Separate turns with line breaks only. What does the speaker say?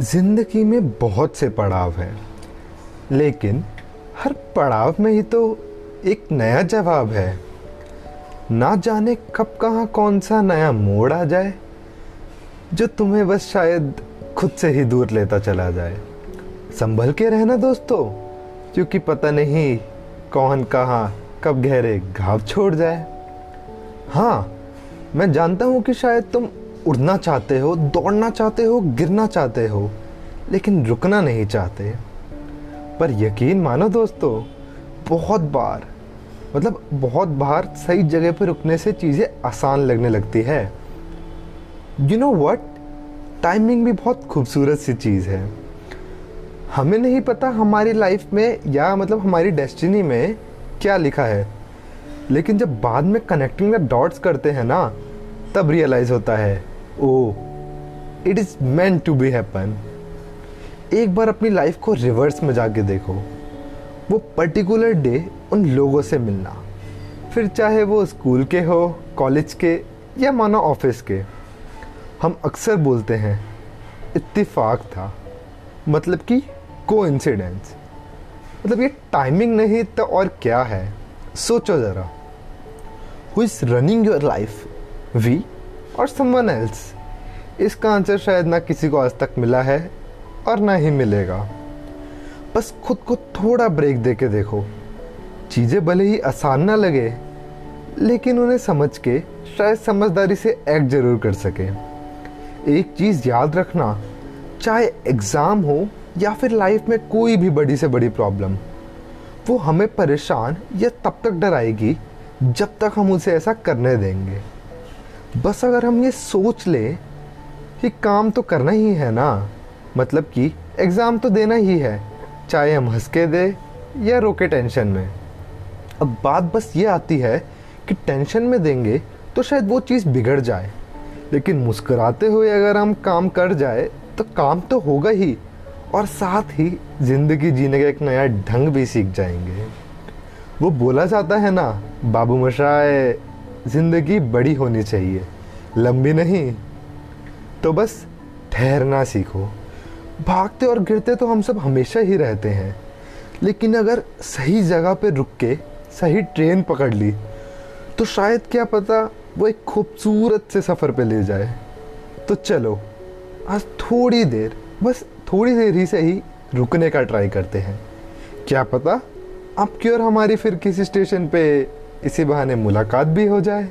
ज़िंदगी में बहुत से पड़ाव हैं, लेकिन हर पड़ाव में ही तो एक नया जवाब है। ना जाने कब कहाँ कौन सा नया मोड़ आ जाए, जो तुम्हें बस शायद खुद से ही दूर लेता चला जाए। संभल के रहना दोस्तों, क्योंकि पता नहीं कौन कहाँ कब गहरे घाव छोड़ जाए। हाँ मैं जानता हूँ कि शायद तुम उड़ना चाहते हो, दौड़ना चाहते हो, गिरना चाहते हो, लेकिन रुकना नहीं चाहते। पर यकीन मानो दोस्तों, बहुत बार मतलब बहुत बार सही जगह पर रुकने से चीज़ें आसान लगने लगती है। यू नो वट टाइमिंग भी बहुत खूबसूरत सी चीज़ है। हमें नहीं पता हमारी लाइफ में या मतलब हमारी डेस्टिनी में क्या लिखा है, लेकिन जब बाद में कनेक्टिंग द डॉट्स करते हैं ना, तब रियलाइज़ होता है। ओ it is meant to be happen एक बार अपनी लाइफ को रिवर्स में जाके देखो। वो पर्टिकुलर डे उन लोगों से मिलना। फिर चाहे वो स्कूल के हो कॉलेज के, या मानो ऑफ़िस के, हम अक्सर बोलते हैं, इत्तेफाक था। मतलब कि को मतलब ये टाइमिंग नहीं तो और क्या है? सोचो ज़रा। Who is running your life we और समवन एल्स इसका आंसर शायद ना किसी को आज तक मिला है और ना ही मिलेगा। बस खुद को थोड़ा ब्रेक दे के देखो। चीज़ें भले ही आसान ना लगे, लेकिन उन्हें समझ के, शायद समझदारी से एक्ट ज़रूर कर सके। एक चीज़ याद रखना, चाहे एग्ज़ाम हो या फिर लाइफ में कोई भी बड़ी से बड़ी प्रॉब्लम वो हमें परेशान या तब तक डराएगी जब तक हम उसे ऐसा करने देंगे। बस अगर हम ये सोच ले कि काम तो करना ही है ना मतलब कि एग्ज़ाम तो देना ही है, चाहे हम हंस के दे या रोके टेंशन में। अब बात बस ये आती है कि टेंशन में देंगे तो शायद वो चीज़ बिगड़ जाए, लेकिन मुस्कुराते हुए अगर हम काम कर जाए तो काम तो होगा ही, और साथ ही ज़िंदगी जीने का एक नया ढंग भी सीख जाएँगे। वो बोला जाता है ना, बाबू मशाए ज़िंदगी बड़ी होनी चाहिए। लंबी नहीं। तो बस ठहरना सीखो। भागते और गिरते तो हम सब हमेशा ही रहते हैं। लेकिन अगर सही जगह पे रुक के सही ट्रेन पकड़ ली तो शायद क्या पता वो एक खूबसूरत से सफ़र पे ले जाए। तो चलो, आज थोड़ी देर, बस थोड़ी देर ही से ही रुकने का ट्राई करते हैं। क्या पता आपकी और हमारी फिर किसी स्टेशन पे इसी बहाने मुलाकात भी हो जाए।